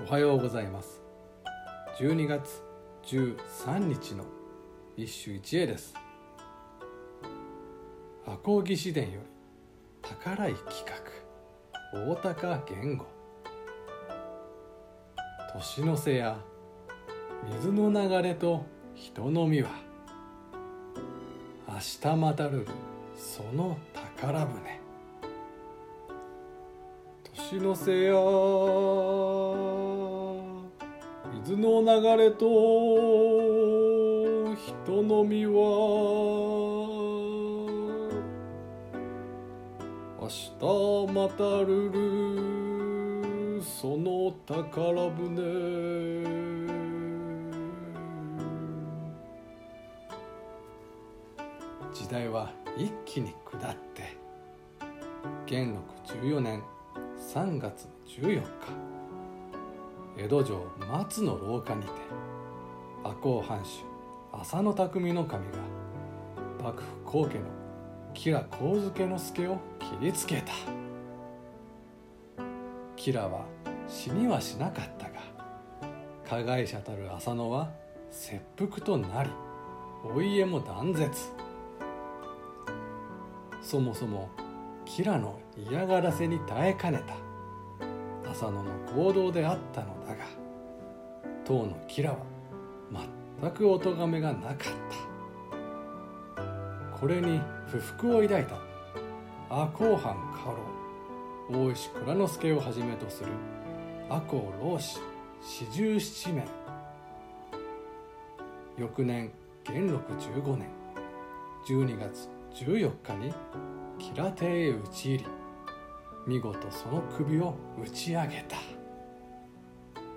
おはようございます。12月13日の一首一会です。赤穂義士伝より宝井企画大高言語年の瀬や水の流れと人の身は明日またるその宝船。年の瀬や水の流れと人の身は明日またるるその宝船。時代は一気に下って。元禄14年。3月14日。江戸城松の廊下にて赤穂藩主浅野匠の神が幕府後家の吉良上野之助を切りつけた。吉良は死にはしなかったが加害者たる浅野は切腹となりお家も断絶。そもそも吉良の嫌がらせに耐えかねた。浅野の行動であったのだが当の吉良は全くお咎めがなかった。これに不服を抱いた赤穂藩家老大石蔵之助をはじめとする赤穂老子四十七名。翌年元禄15年12月14日に吉良邸へ討ち入り。見事その首を打ち上げた。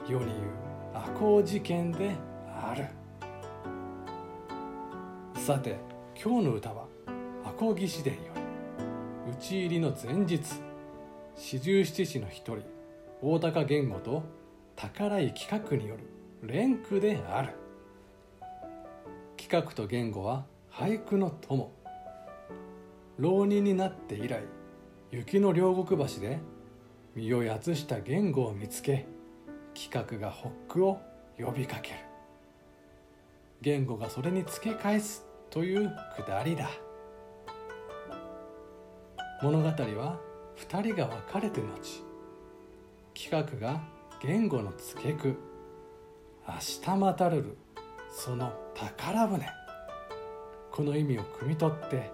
世に言う赤穂事件である。さて今日の歌は赤穂義士伝より討ち入りの前日四十七士の一人大高言語と宝井企画による連句である。企画と言語は俳句の友。浪人になって以来雪の両国橋で身をやつした言語を見つけ企画がホックを呼びかける。言語がそれに付け返すというくだりだ。物語は2人が別れて後企画が言語の付け句「明日またるるその宝船」この意味を汲み取って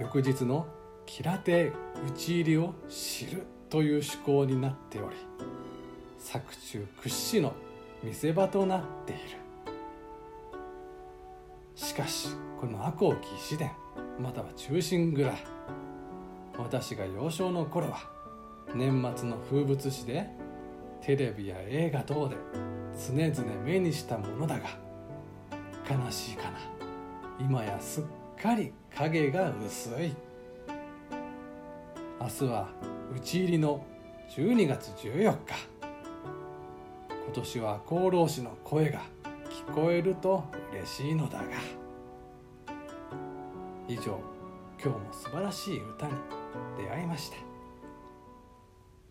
翌日の吉良邸討ち入りを知るという趣向になっており作中屈指の見せ場となっている。しかしこの赤穂義士伝または忠臣蔵私が幼少の頃は年末の風物詩でテレビや映画等で常々目にしたものだが悲しいかな。今やすっかり影が薄い。明日は討ち入りの12月14日。今年は功労士の声が聞こえると嬉しいのだが。以上今日も素晴らしい歌に出会いました。